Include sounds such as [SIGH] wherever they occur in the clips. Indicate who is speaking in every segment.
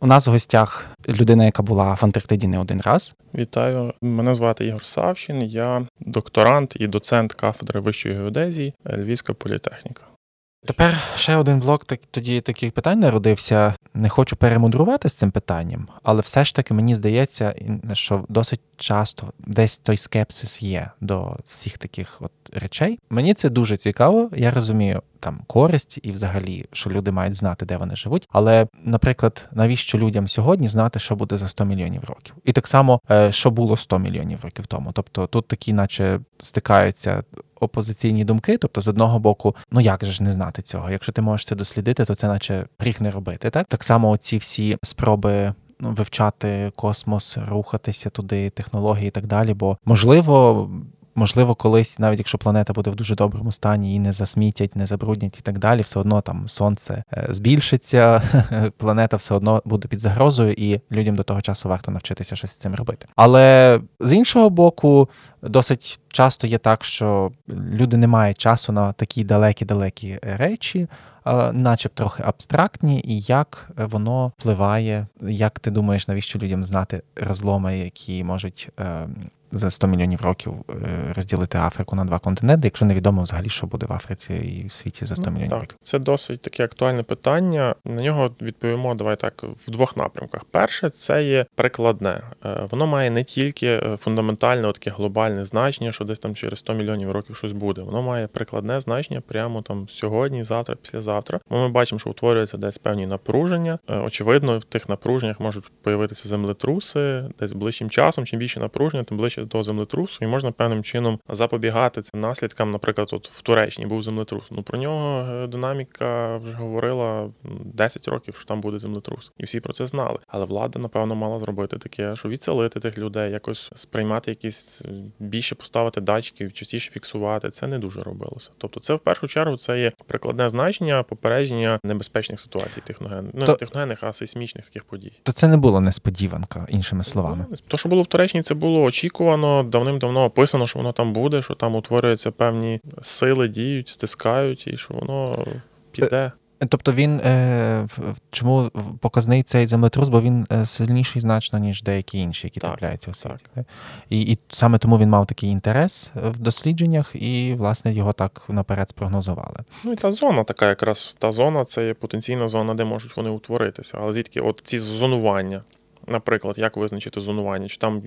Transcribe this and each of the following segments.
Speaker 1: У нас в гостях людина, яка була в Антарктиді не один раз.
Speaker 2: Вітаю, мене звати Ігор Савчин. Я докторант і доцент кафедри вищої геодезії Львівська політехніка.
Speaker 1: Тепер ще один блок так тоді таких питань народився. Не хочу перемудрувати з цим питанням, але все ж таки мені здається, що досить часто десь той скепсис є до всіх таких от речей. Мені це дуже цікаво. Я розумію там користь і взагалі, що люди мають знати, де вони живуть. Але, наприклад, навіщо людям сьогодні знати, що буде за 100 мільйонів років? І так само, е, що було 100 мільйонів років тому. Тобто тут такі, наче стикаються опозиційні думки. Тобто, з одного боку, ну як же ж не знати цього? Якщо ти можеш це дослідити, то це наче гріх не робити. Так так само, ці всі спроби. Ну, вивчати космос, рухатися туди, технології і так далі. Бо можливо, можливо, колись, навіть якщо планета буде в дуже доброму стані і не засмітять, не забруднять і так далі, все одно там сонце е, збільшиться, [LAUGHS] планета все одно буде під загрозою, і людям до того часу варто навчитися щось з цим робити. Але з іншого боку, досить часто є так, що люди не мають часу на такі далекі-далекі речі. Начеб трохи абстрактні, і як воно впливає, як ти думаєш, навіщо людям знати розломи, які можуть ем, за 100 мільйонів років е, розділити Африку на два континенти, якщо невідомо взагалі, що буде в Африці і в світі за 100 ну, мільйонів
Speaker 2: так.
Speaker 1: років.
Speaker 2: Це досить таке актуальне питання. На нього відповімо давай так в двох напрямках. Перше, це є прикладне. Е, воно має не тільки е, фундаментальне, таке глобальне значення, що десь там через 100 мільйонів років щось буде. Воно має прикладне значення прямо там сьогодні, завтра, післязавтра. Ми бачимо, що утворюються десь певні напруження. Очевидно, в тих напруженнях можуть появитися землетруси десь ближчим часом. Чим більше напруження, тим ближче до землетрусу, і можна певним чином запобігати цим наслідкам. Наприклад, от в Туреччині був землетрус. Ну про нього е, динаміка вже говорила 10 років, що там буде землетрус, і всі про це знали. Але влада, напевно, мала зробити таке, що відселити тих людей, якось сприймати якісь е, більше поставити датчиків, частіше фіксувати. Це не дуже робилося. Тобто, це в першу чергу це є прикладне значення попередження небезпечних ситуацій техноген... ну, не техногенних, а сейсмічних таких подій.
Speaker 1: То це не було несподіванка, іншими
Speaker 2: це
Speaker 1: словами.
Speaker 2: То, що було в Туреччині, це було очікувано зафіксовано, давним-давно описано, що воно там буде, що там утворюються певні сили, діють, стискають, і що воно піде.
Speaker 1: Тобто він е, чому показний цей землетрус, бо він е, сильніший значно, ніж деякі інші, які так, трапляються у світі. Так. І і саме тому він мав такий інтерес в дослідженнях, і, власне, його так наперед спрогнозували.
Speaker 2: Ну і та зона така, якраз та зона це є потенційна зона, де можуть вони утворитися. Але звідки от ці зонування, Наприклад, як визначити зонування, чи там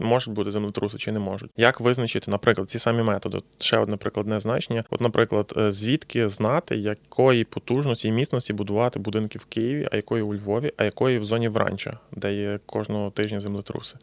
Speaker 2: можуть бути землетруси, чи не можуть. Як визначити, наприклад, ці самі методи? Ще одне прикладне значення. От, наприклад, е, звідки знати, якої потужності і міцності будувати будинки в Києві, а якої у Львові, а якої в зоні Вранча, де є кожного тижня землетруси.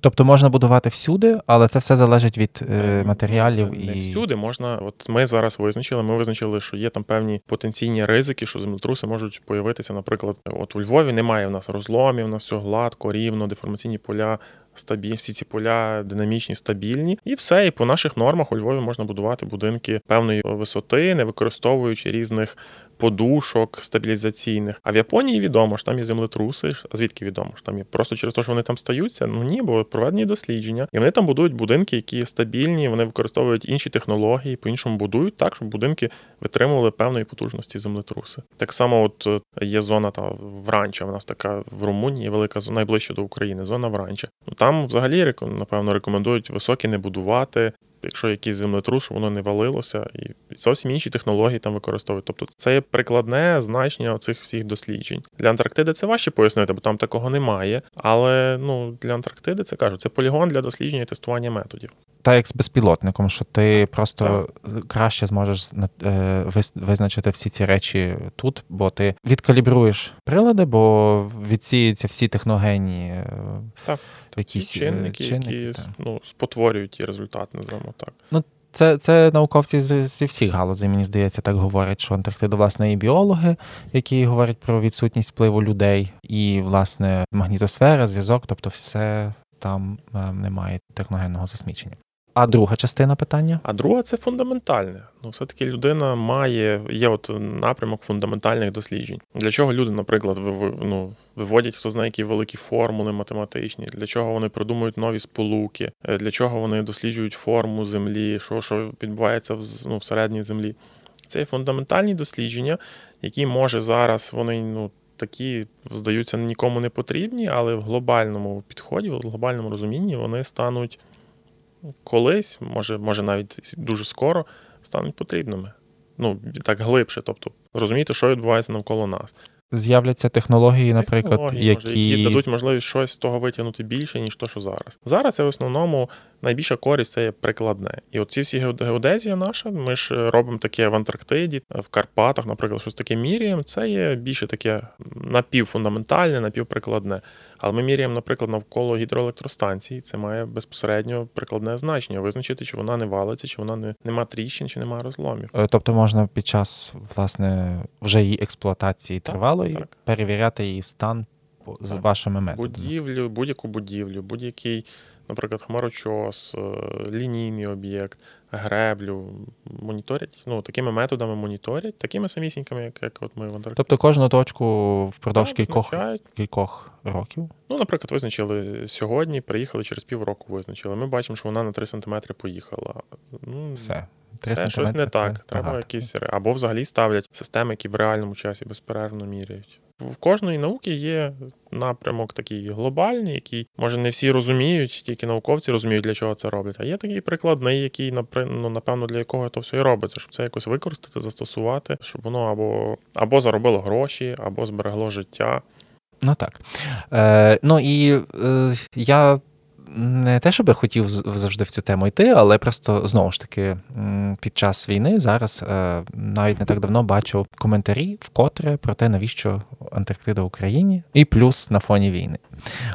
Speaker 1: Тобто можна будувати всюди, але це все залежить від е, е матеріалів
Speaker 2: не,
Speaker 1: і
Speaker 2: не всюди можна. От ми зараз визначили. Ми визначили, що є там певні потенційні ризики, що землетруси можуть появитися. Наприклад, от у Львові немає в нас розломів, у нас цього гладко, рівно, деформаційні поля стабільні, всі ці поля динамічні, стабільні, і все. І по наших нормах у Львові можна будувати будинки певної висоти, не використовуючи різних подушок стабілізаційних. А в Японії відомо що там є землетруси. А звідки відомо що там є? Просто через те, що вони там стаються? Ну ні, бо проведені дослідження, і вони там будують будинки, які стабільні, вони використовують інші технології, по-іншому будують так, щоб будинки витримували певної потужності землетруси. Так само, от е, є зона та Вранча. У нас така в Румунії велика зона найближче до України. Зона Вранча. Ну там взагалі напевно рекомендують високі не будувати. Якщо якийсь землетрус, воно не валилося, і зовсім інші технології там використовують. Тобто це є прикладне значення цих всіх досліджень. Для Антарктиди це важче пояснити, бо там такого немає. Але ну для Антарктиди це кажуть, це полігон для дослідження і тестування методів
Speaker 1: та як з безпілотником, що ти просто так. краще зможеш е, визначити всі ці речі тут, бо ти відкалібруєш прилади, бо відсіються всі техногенні е,
Speaker 2: так, якісь чинники, чинники які ну, спотворюють ті результати, називаємо так.
Speaker 1: Ну, це це науковці з, зі всіх галузей, мені здається, так говорять, що Антарктида, власне, і біологи, які говорять про відсутність впливу людей, і, власне, магнітосфера, зв'язок, тобто все там е, немає техногенного засмічення. А друга частина питання?
Speaker 2: А друга це фундаментальне. Ну, все-таки людина має, є от напрямок фундаментальних досліджень. Для чого люди, наприклад, ну, виводять хто знає які великі формули математичні, для чого вони придумують нові сполуки, е, для чого вони досліджують форму землі, що що відбувається в, ну, всередній землі. Це фундаментальні дослідження, які може зараз вони ну такі здаються нікому не потрібні, але в глобальному підході, в глобальному розумінні вони стануть колись, може, може навіть дуже скоро, стануть потрібними. Ну, так глибше, тобто розуміти, що відбувається навколо нас
Speaker 1: з'являться технології, наприклад,
Speaker 2: технології,
Speaker 1: які...
Speaker 2: Може, які дадуть можливість щось з того витягнути більше, ніж то, що зараз. Зараз це в основному найбільша користь це є прикладне. І от ці всі геодезія наша, ми ж робимо таке в Антарктиді, в Карпатах, наприклад, щось таке міряємо. Це є більше таке напівфундаментальне, напівприкладне. Але ми міряємо, наприклад, навколо гідроелектростанції. Це має безпосередньо прикладне значення, визначити, чи вона не валиться, чи вона не нема тріщин, чи немає розломів.
Speaker 1: Е, тобто можна під час власне вже її експлуатації тривалої так. перевіряти її стан з так. вашими методами.
Speaker 2: Будівлю, будь-яку будівлю, будь-який, наприклад, хмарочос, е, лінійний об'єкт, греблю моніторять. Ну, такими методами моніторять, такими самісінькими, як, як от ми в Антарктиді.
Speaker 1: Тобто кожну точку впродовж так, кількох кількох років.
Speaker 2: Ну, наприклад, визначили сьогодні, приїхали через півроку, визначили. Ми бачимо, що вона на 3 см поїхала.
Speaker 1: Ну, Все.
Speaker 2: Це щось не так. Треба багато. якісь або взагалі ставлять системи, які в реальному часі безперервно міряють. В кожної науки є напрямок такий глобальний, який може не всі розуміють, тільки науковці розуміють, для чого це роблять. А є такий прикладний, який ну, напевно для якого то все і робиться, щоб це якось використати, застосувати, щоб воно або або заробило гроші, або зберегло життя.
Speaker 1: Ну так. Е, Ну і е, я не те, щоб я хотів завжди в цю тему йти, але просто знову ж таки під час війни зараз е, навіть не так давно бачив коментарі вкотре про те, навіщо Антарктида в Україні, і плюс на фоні війни.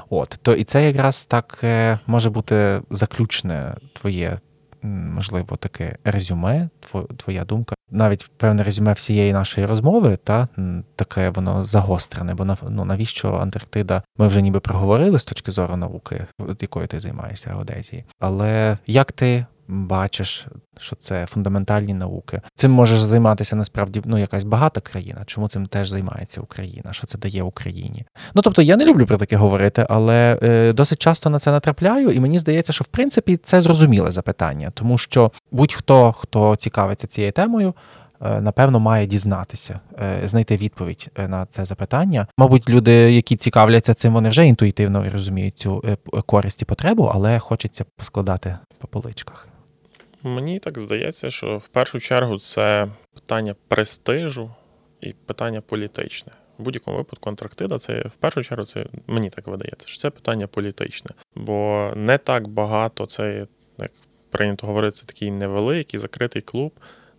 Speaker 1: От то і це якраз так е, може бути заключне твоє можливо, таке резюме, твоя думка, навіть певне резюме всієї нашої розмови, та таке воно загострене, бо ну, навіщо Антарктида? Ми вже ніби проговорили з точки зору науки, якою ти займаєшся Одезії. Але як ти бачиш, що це фундаментальні науки. Цим можеш займатися насправді ну, якась багата країна. Чому цим теж займається Україна? Що це дає Україні? Ну тобто я не люблю про таке говорити, але е, досить часто на це натрапляю, і мені здається, що в принципі це зрозуміле запитання, тому що будь-хто хто цікавиться цією темою. Е, напевно, має дізнатися, е, знайти відповідь е, на це запитання. Мабуть, люди, які цікавляться цим, вони вже інтуїтивно розуміють цю користь і потребу, але хочеться поскладати по поличках.
Speaker 2: Мені так здається, що в першу чергу це питання престижу і питання політичне. В будь-якому випадку Антарктида це в першу чергу це мені так видається, що це питання політичне, бо не так багато це, як прийнято говорити, це такий невеликий закритий клуб.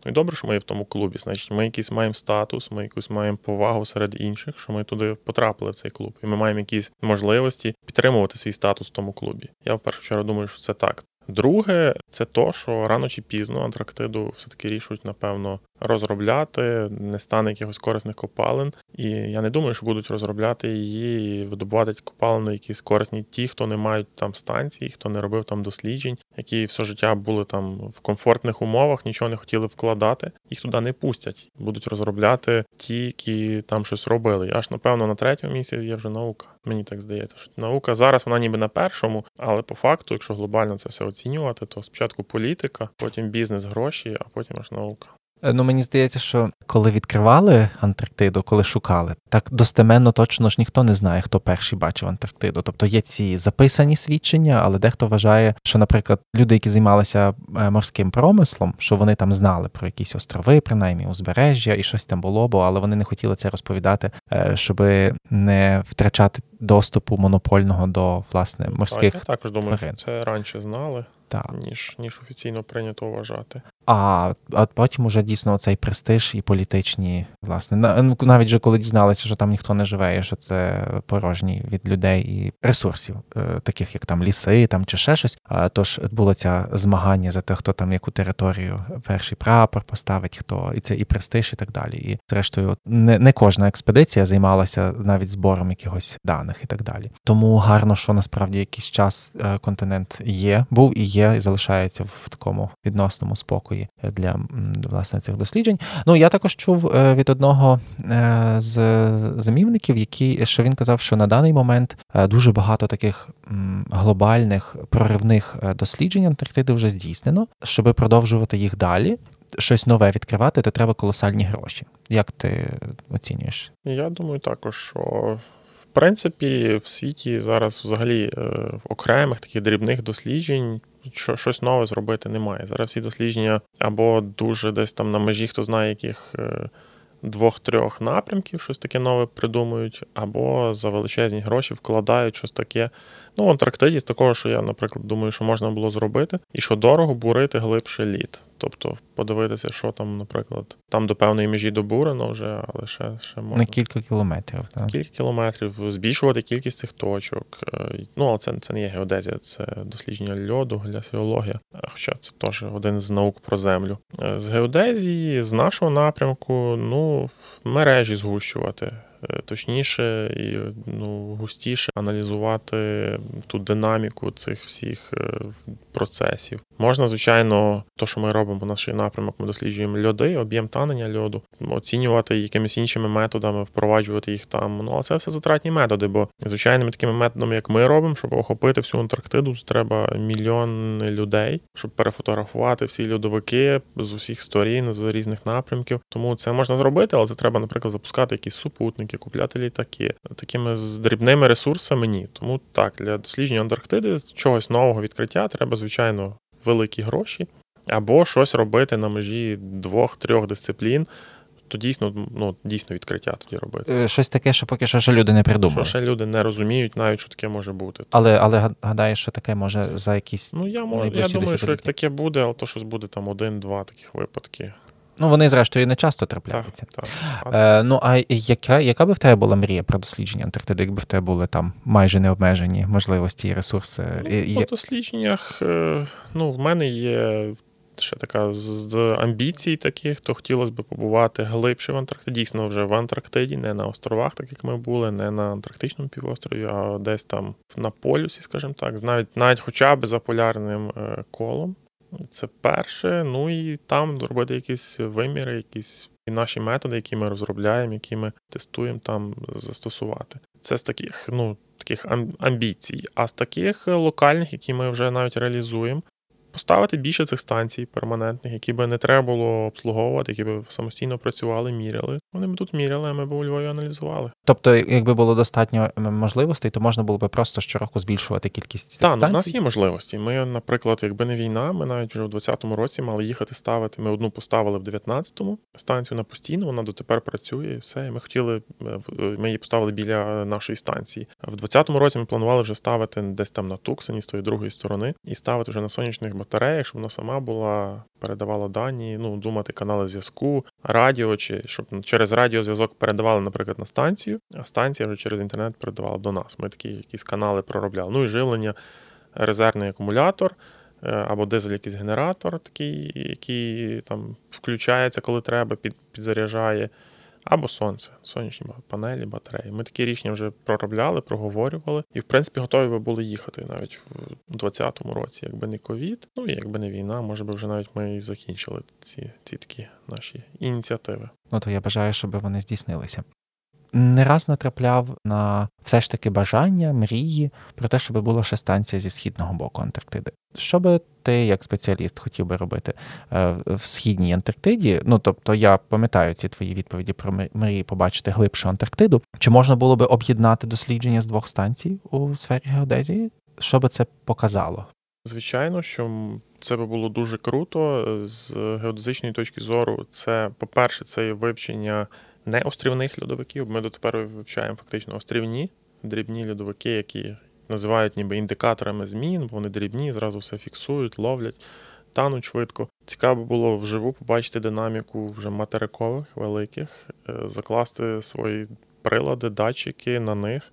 Speaker 2: Ну і добре, що ми є в тому клубі. Значить, ми якийсь маємо статус, ми якусь маємо повагу серед інших, що ми туди потрапили в цей клуб, і ми маємо якісь можливості підтримувати свій статус в тому клубі. Я в першу чергу думаю, що це так. Друге, це то, що рано чи пізно Антарктиду все-таки рішуть, напевно, розробляти, не стане якихось корисних копалин. І я не думаю, що будуть розробляти її і видобувати копалини, якісь корисні ті, хто не мають там станцій, хто не робив там досліджень, які все життя були там в комфортних умовах, нічого не хотіли вкладати, їх туди не пустять. Будуть розробляти ті, які там щось робили. Аж напевно на третьому місці є вже наука. Мені так здається, що наука зараз вона ніби на першому, але по факту, якщо глобально це все оцінювати, то спочатку політика, потім бізнес, гроші, а потім аж наука.
Speaker 1: Е, ну мені здається, що коли відкривали Антарктиду, коли шукали, так достеменно точно ж ніхто не знає, хто перший бачив Антарктиду. Тобто є ці записані свідчення, але дехто вважає, що, наприклад, люди, які займалися е, морським промислом, що вони там знали про якісь острови, принаймні узбережжя, і щось там було, бо але вони не хотіли це розповідати, е, щоб не втрачати доступу монопольного до власне морських. Так,
Speaker 2: я також думаю, що це раніше знали, так. ніж ніж офіційно прийнято вважати.
Speaker 1: А а потім уже дійсно цей престиж і політичні, власне, ну, навіть же коли дізналися, що там ніхто не живе, і що це порожні від людей і ресурсів, е, таких як там ліси, там чи ще щось. А тож було це змагання за те, хто там яку територію перший прапор поставить, хто і це і престиж, і так далі. І зрештою, не не кожна експедиція займалася навіть збором якихось даних і так далі. Тому гарно, що насправді якийсь час е, континент є, був і є, і залишається в такому відносному спокої для власне цих досліджень. Ну я також чув е, від одного е, з замівників, який що він казав, що на даний момент е, дуже багато таких глобальних проривних досліджень Антарктиди вже здійснено, щоб продовжувати їх далі. Щось нове відкривати, то треба колосальні гроші. Як ти оцінюєш?
Speaker 2: Я думаю, також що в принципі в світі зараз взагалі в окремих таких дрібних досліджень. Що щось нове зробити немає. Зараз всі дослідження або дуже десь там на межі, хто знає, яких е, двох-трьох напрямків, щось таке нове придумують, або за величезні гроші вкладають щось таке. Ну, в Антарктиді з такого, що я, наприклад, думаю, що можна було зробити, і що дорого бурити глибше лід. Тобто подивитися, що там, наприклад, там до певної межі добурено вже, але ще ще можна.
Speaker 1: На кілька кілометрів. Так?
Speaker 2: Кілька кілометрів, збільшувати кількість цих точок. Е, ну, але це це не є геодезія, це дослідження льоду, глясіологія. Хоча це теж один з наук про землю. Е, з геодезії, з нашого напрямку, ну, мережі згущувати. Е, точніше і ну, густіше аналізувати ту динаміку цих всіх е, процесів. Можна, звичайно, то, що ми робимо по нашій напрямок, ми досліджуємо льоди, об'єм танення льоду, оцінювати якимись іншими методами, впроваджувати їх там. Ну але це все затратні методи, бо звичайними такими методами, як ми робимо, щоб охопити всю Антарктиду, треба мільйони людей, щоб перефотографувати всі льодовики з усіх сторін, з різних напрямків. Тому це можна зробити, але це треба, наприклад, запускати якісь супутники, купляти літаки. Такими дрібними ресурсами ні. Тому так, для дослідження Антарктиди чогось нового відкриття треба, звичайно, великі гроші, або щось робити на межі двох-трьох дисциплін. То дійсно ну, дійсно відкриття тоді робити.
Speaker 1: Е, щось таке, що поки що ще люди не придумали.
Speaker 2: Що ще люди не розуміють, навіть що таке може бути.
Speaker 1: Але але гадаєш, що таке може за якісь.
Speaker 2: Ну, я я думаю, що як таке буде, але то щось буде там один-два таких випадки.
Speaker 1: Ну, вони, зрештою, не часто трапляються.
Speaker 2: Так,
Speaker 1: так. Е, Ну, а яка яка би в тебе була мрія про дослідження Антарктиди, якби в тебе були там майже необмежені можливості і ресурси?
Speaker 2: Ну, По дослідженнях, е, ну, в мене є ще така з амбіцій таких, то хотілося б побувати глибше в Антарктиді. Дійсно, вже в Антарктиді, не на островах, так як ми були, не на Антарктичному півострові, а десь там на полюсі, скажімо так, навіть навіть хоча б за полярним е, колом. Це перше. Ну і там робити якісь виміри, якісь наші методи, які ми розробляємо, які ми тестуємо там застосувати. Це з таких, ну, таких амбіцій. А з таких локальних, які ми вже навіть реалізуємо, поставити більше цих станцій перманентних, які би не треба було обслуговувати, які б самостійно працювали, міряли. Вони б тут міряли, а ми б у Львові аналізували.
Speaker 1: Тобто, якби було достатньо можливостей, то можна було б просто щороку збільшувати кількість цих
Speaker 2: Так, у нас є можливості. Ми, наприклад, якби не війна, ми навіть вже в 2020 році мали їхати ставити. Ми одну поставили в 19-му станцію на постійно, вона дотепер працює і все. І ми хотіли, е, е, ми її поставили біля нашої станції. В 2020 році ми планували вже ставити десь там на Туксені з тої другої сторони і ставити вже на сонячних батареях, щоб вона сама була, передавала дані, ну, думати канали зв'язку, радіо, чи щоб через радіозв'язок передавали, наприклад, на станцію, а станція вже через інтернет передавала до нас. Ми такі якісь канали проробляли. Ну і жилення, резервний акумулятор. Е, або дизель якийсь генератор, такий, який там включається, коли треба, під, підзаряджає. Або сонце, сонячні панелі, батареї. Ми такі рішення вже проробляли, проговорювали, і в принципі готові би були їхати навіть в 2020 році, якби не ковід, ну і якби не війна, може би вже навіть ми і закінчили ці ці такі наші ініціативи.
Speaker 1: Ну то я бажаю, щоб вони здійснилися. Не раз натрапляв на все ж таки бажання, мрії про те, щоб була ще станція зі східного боку Антарктиди. Що би ти, як спеціаліст, хотів би робити е, в східній Антарктиді? Ну тобто я пам'ятаю ці твої відповіді про мрії побачити глибшу Антарктиду. Чи можна було би об'єднати дослідження з двох станцій у сфері геодезії? Що би це показало?
Speaker 2: Звичайно, що це би було дуже круто з геодезичної точки зору. Це, по-перше, це вивчення не острівних льодовиків. Ми дотепер вивчаємо фактично острівні дрібні льодовики, які називають ніби індикаторами змін, бо вони дрібні, зразу все фіксують, ловлять, тануть швидко. Цікаво було вживу побачити динаміку вже материкових великих, е, закласти свої прилади, датчики на них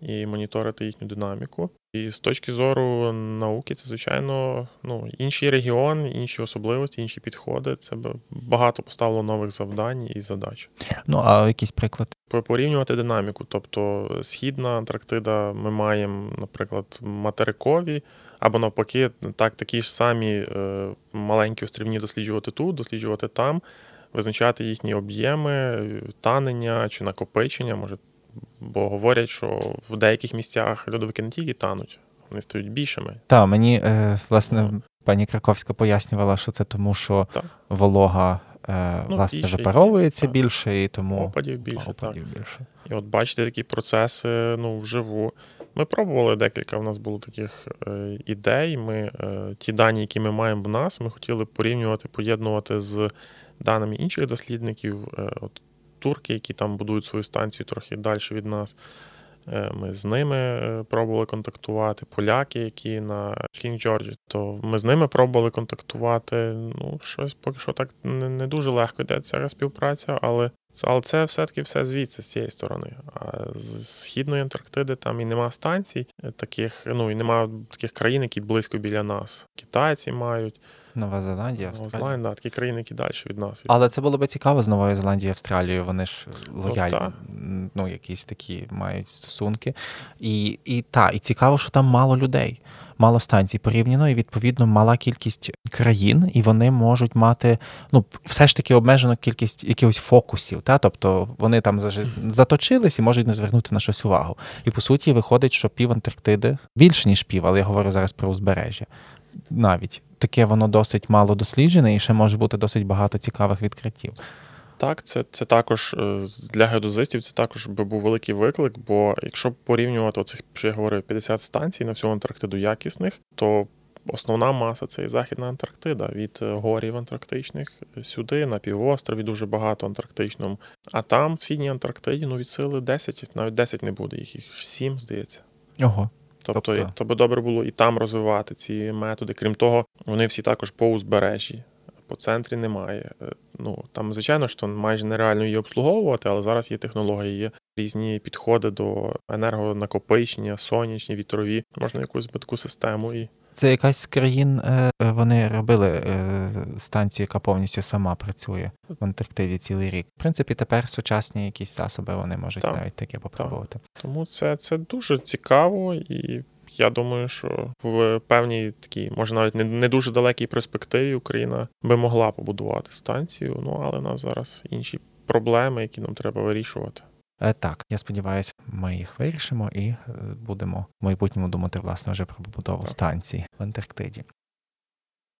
Speaker 2: і моніторити їхню динаміку. І з точки зору науки, це, звичайно, ну, інший регіон, інші особливості, інші підходи. Це багато поставило нових завдань і задач.
Speaker 1: Ну, а якийсь приклад?
Speaker 2: Порівнювати динаміку. Тобто східна Антарктида, ми маємо, наприклад, материкові, або навпаки, так, такі ж самі е, маленькі острівні досліджувати тут, досліджувати там, визначати їхні об'єми, танення чи накопичення, може Бо говорять, що в деяких місцях льодовики не тільки тануть, вони стають більшими.
Speaker 1: Так, мені, е, власне, пані Краковська пояснювала, що це тому, що так. волога е,
Speaker 2: Ну,
Speaker 1: власне
Speaker 2: більше,
Speaker 1: випаровується
Speaker 2: так.
Speaker 1: більше, і тому
Speaker 2: Опадів більше, так.
Speaker 1: більше.
Speaker 2: І от бачите такі процеси ну, вживу. Ми пробували декілька. У нас було таких е, ідей. Ми е, ті дані, які ми маємо в нас, ми хотіли порівнювати, поєднувати з даними інших дослідників. Е, от турки, які там будують свою станцію трохи далі від нас. Е, Ми з ними е, пробували контактувати. Поляки, які на Кінг Джорджі, то ми з ними пробували контактувати. Ну, щось поки що так не, дуже легко йде ця співпраця, але але це все-таки все звідси, з цієї сторони. А з Східної Антарктиди там і нема станцій таких, ну і нема таких країн, які близько біля нас. Китайці мають,
Speaker 1: Нова Зеландія,
Speaker 2: Нова
Speaker 1: Австралія.
Speaker 2: Зеландія, такі країни, які далі від нас.
Speaker 1: Але це було би цікаво з Новою Зеландією Австралією. Вони ж лояльні,
Speaker 2: та.
Speaker 1: ну, якісь такі мають стосунки. І, і та, і цікаво, що там мало людей, мало станцій порівняно, і відповідно мала кількість країн, і вони можуть мати ну, все ж таки обмежену кількість якихось фокусів. Та? Тобто вони там заточились і можуть не звернути на щось увагу. І по суті виходить, що пів Антарктиди більше, ніж пів, але я говорю зараз про узбережжя. Навіть таке воно досить мало досліджене, і ще може бути досить багато цікавих відкриттів.
Speaker 2: Так, це, це також е, для геодезистів це також би був великий виклик, бо якщо порівнювати оцих, що я говорив, 50 станцій на всю Антарктиду якісних, то основна маса це і Західна Антарктида від е, горів антарктичних сюди, на півострові дуже багато антарктичному. А там, в Східній Антарктиді, ну від сили 10, навіть 10 не буде, їх їх 7, здається.
Speaker 1: Ого.
Speaker 2: Тобто,
Speaker 1: Тобто-
Speaker 2: то би добре було і там розвивати ці методи. Крім того, вони всі також по узбережжі. По центрі немає. Е, Ну там, звичайно, що майже нереально її обслуговувати, але зараз є технології, є різні підходи до енергонакопичення, сонячні, вітрові. Можна якусь таку систему і
Speaker 1: Це якась з країн, е, вони робили е, станцію, яка повністю сама працює в Антарктиді цілий рік. В принципі, тепер сучасні якісь засоби вони можуть
Speaker 2: Так,
Speaker 1: навіть таке попробувати.
Speaker 2: Тому це, це дуже цікаво, і я думаю, що в певній такій, може навіть не, не дуже далекій перспективі Україна би могла побудувати станцію. Ну але в нас зараз інші проблеми, які нам треба вирішувати.
Speaker 1: Е, Так, я сподіваюся, ми їх вирішимо і е, будемо в майбутньому думати власне вже про побудову станції в Антарктиді.